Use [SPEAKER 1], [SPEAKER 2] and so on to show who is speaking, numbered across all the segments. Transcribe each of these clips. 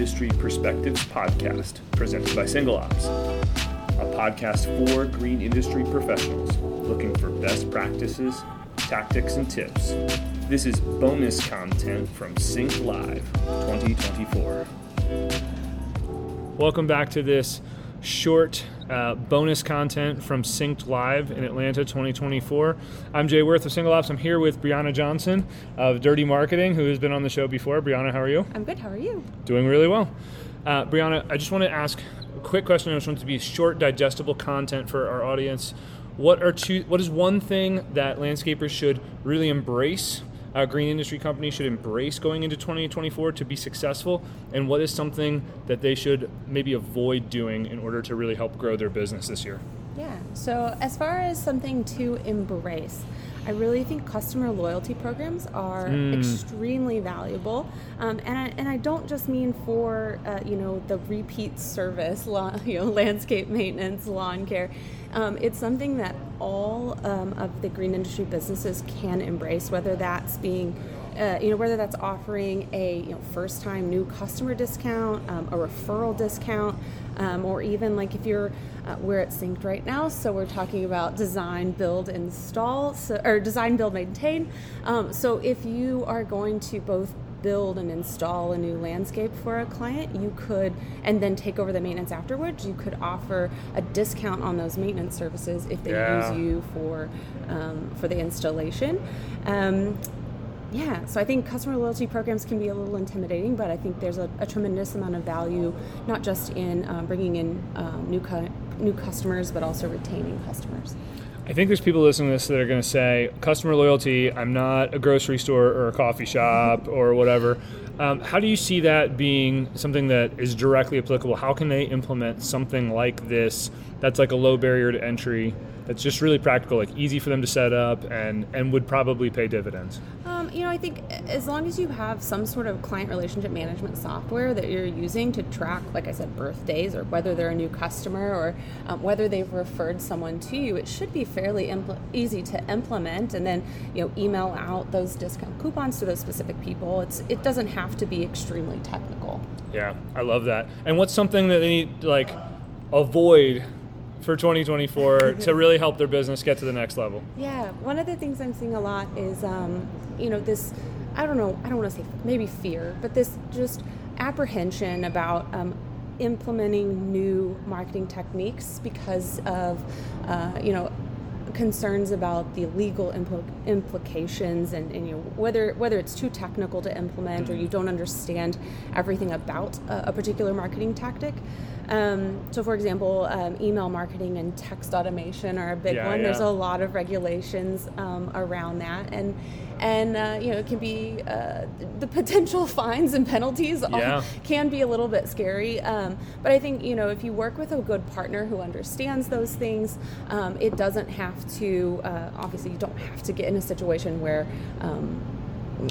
[SPEAKER 1] Industry Perspectives podcast presented by Single Ops, a podcast for green industry professionals looking for best practices, tactics, and tips. This is bonus content from SYNKD Live 2024. Welcome back to this short uh, bonus content from SYNKD Live in Atlanta 2024. I'm Jay Worth of Single Ops. I'm here with Briana Johnson of Dirty Marketing, who has been on the show before. Briana, how are you?
[SPEAKER 2] I'm good. How are you?
[SPEAKER 1] Doing really well. Uh, Briana, I just want to ask a quick question. I just want to be short, digestible content for our audience. What are two? What is one thing that landscapers should really embrace uh, green industry companies should embrace going into 2024 to be successful, and what is something that they should maybe avoid doing in order to really help grow their business this year?
[SPEAKER 2] Yeah, so as far as something to embrace, I really think customer loyalty programs are mm. extremely valuable, um, and I, and I don't just mean for uh, you know the repeat service, you know landscape maintenance, lawn care. Um, it's something that all um, of the green industry businesses can embrace, whether that's being uh, you know whether that's offering a you know, first time new customer discount um, a referral discount um, or even like if you're uh, we're at SYNKD right now so we're talking about design build install so, or design build maintain um, so if you are going to both build and install a new landscape for a client, you could, and then take over the maintenance afterwards, you could offer a discount on those maintenance services if they yeah. use you for um, for the installation. Um, yeah, so I think customer loyalty programs can be a little intimidating, but I think there's a, a tremendous amount of value, not just in um, bringing in um, new cu- new customers, but also retaining customers.
[SPEAKER 1] I think there's people listening to this that are going to say, customer loyalty, I'm not a grocery store or a coffee shop or whatever. Um, how do you see that being something that is directly applicable? How can they implement something like this that's like a low barrier to entry, that's just really practical, like easy for them to set up and, and would probably pay dividends?
[SPEAKER 2] You know, I think as long as you have some sort of client relationship management software that you're using to track, like I said, birthdays or whether they're a new customer or um, whether they've referred someone to you, it should be fairly impl- easy to implement and then, you know, email out those discount coupons to those specific people. It's It doesn't have to be extremely technical.
[SPEAKER 1] Yeah, I love that. And what's something that they need like, avoid for 2024 to really help their business get to the next level?
[SPEAKER 2] Yeah, one of the things I'm seeing a lot is, um, you know, this, I don't know, I don't want to say maybe fear, but this just apprehension about um, implementing new marketing techniques because of, uh, you know, concerns about the legal impl- implications and, and, you know whether whether it's too technical to implement or you don't understand everything about a, a particular marketing tactic. Um, so, for example, um, email marketing and text automation are a big yeah, one. Yeah. There's a lot of regulations um, around that, and and uh, you know it can be uh, the potential fines and penalties yeah. can be a little bit scary. Um, but I think you know if you work with a good partner who understands those things, um, it doesn't have to. Uh, obviously, you don't have to get in a situation where um,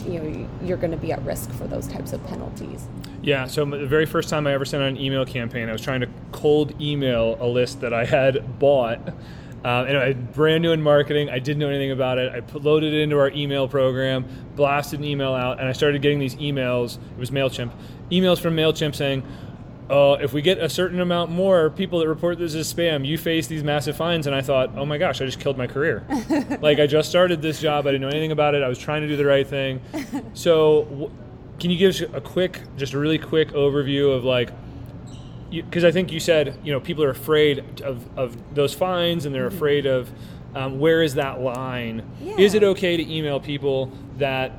[SPEAKER 2] you know you're going to be at risk for those types of penalties.
[SPEAKER 1] Yeah. So the very first time I ever sent out an email campaign, I was trying to cold email a list that I had bought. Um, and I brand new in marketing. I didn't know anything about it. I loaded it into our email program, blasted an email out, and I started getting these emails. It was Mailchimp, emails from Mailchimp saying, uh, if we get a certain amount more people that report this as spam, you face these massive fines. And I thought, oh my gosh, I just killed my career. like I just started this job, I didn't know anything about it. I was trying to do the right thing. So, w- can you give us a quick, just a really quick overview of like, because I think you said you know people are afraid of, of those fines and they're mm-hmm. afraid of um, where is that line? Yeah. Is it okay to email people that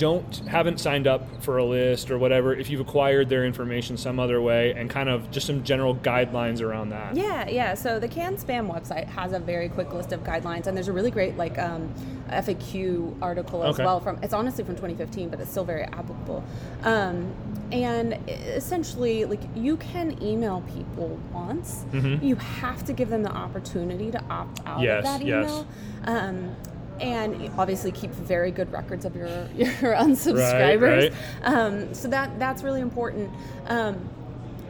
[SPEAKER 1] don't haven't signed up for a list or whatever if you've acquired their information some other way and kind of just some general guidelines around that
[SPEAKER 2] yeah yeah so the CAN-SPAM website has a very quick list of guidelines and there's a really great like um, faq article as okay. well from it's honestly from 2015 but it's still very applicable um, and essentially like you can email people once mm-hmm. you have to give them the opportunity to opt out yes, of that email yes. um, and obviously keep very good records of your your unsubscribers. Right, right. Um, so that that's really important. Um,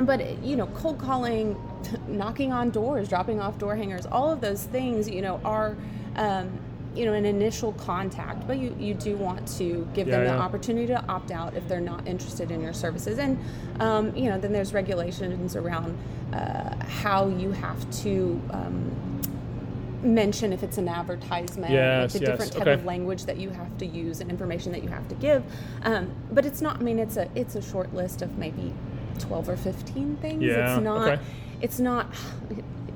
[SPEAKER 2] but you know, cold calling, knocking on doors, dropping off door hangers, all of those things, you know, are um, you know an initial contact, but you, you do want to give
[SPEAKER 1] Yeah,
[SPEAKER 2] them the
[SPEAKER 1] yeah.
[SPEAKER 2] opportunity to opt out if they're not interested in your services. And um, you know then there's regulations around uh, how you have to. Um, mention if it's an advertisement
[SPEAKER 1] Yes,
[SPEAKER 2] the
[SPEAKER 1] yes,
[SPEAKER 2] different type
[SPEAKER 1] okay.
[SPEAKER 2] of language that you have to use and information that you have to give um, but it's not i mean it's a it's a short list of maybe 12 or 15 things
[SPEAKER 1] Yeah,
[SPEAKER 2] it's not
[SPEAKER 1] okay.
[SPEAKER 2] it's not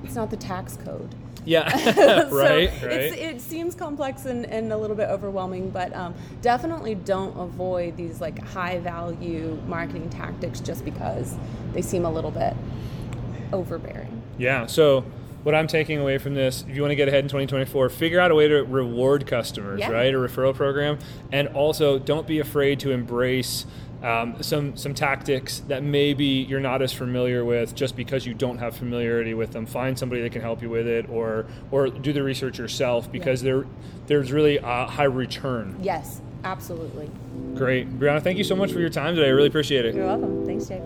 [SPEAKER 2] it's not the tax code
[SPEAKER 1] Yeah,
[SPEAKER 2] so
[SPEAKER 1] right,
[SPEAKER 2] it's,
[SPEAKER 1] right.
[SPEAKER 2] it seems complex and, and a little bit overwhelming but um, definitely don't avoid these like high value marketing tactics just because they seem a little bit overbearing
[SPEAKER 1] Yeah. So what I'm taking away from this, if you want to get ahead in 2024, figure out a way to reward customers,
[SPEAKER 2] Yeah.
[SPEAKER 1] right? A referral program, and also don't be afraid to embrace. Um, some some tactics that maybe you're not as familiar with just because you don't have familiarity with them. Find somebody that can help you with it, or or do the research yourself because there there's really a high return.
[SPEAKER 2] yes absolutely
[SPEAKER 1] Great, Briana, thank you so much for your time today. I really appreciate it.
[SPEAKER 2] you're welcome thanks jake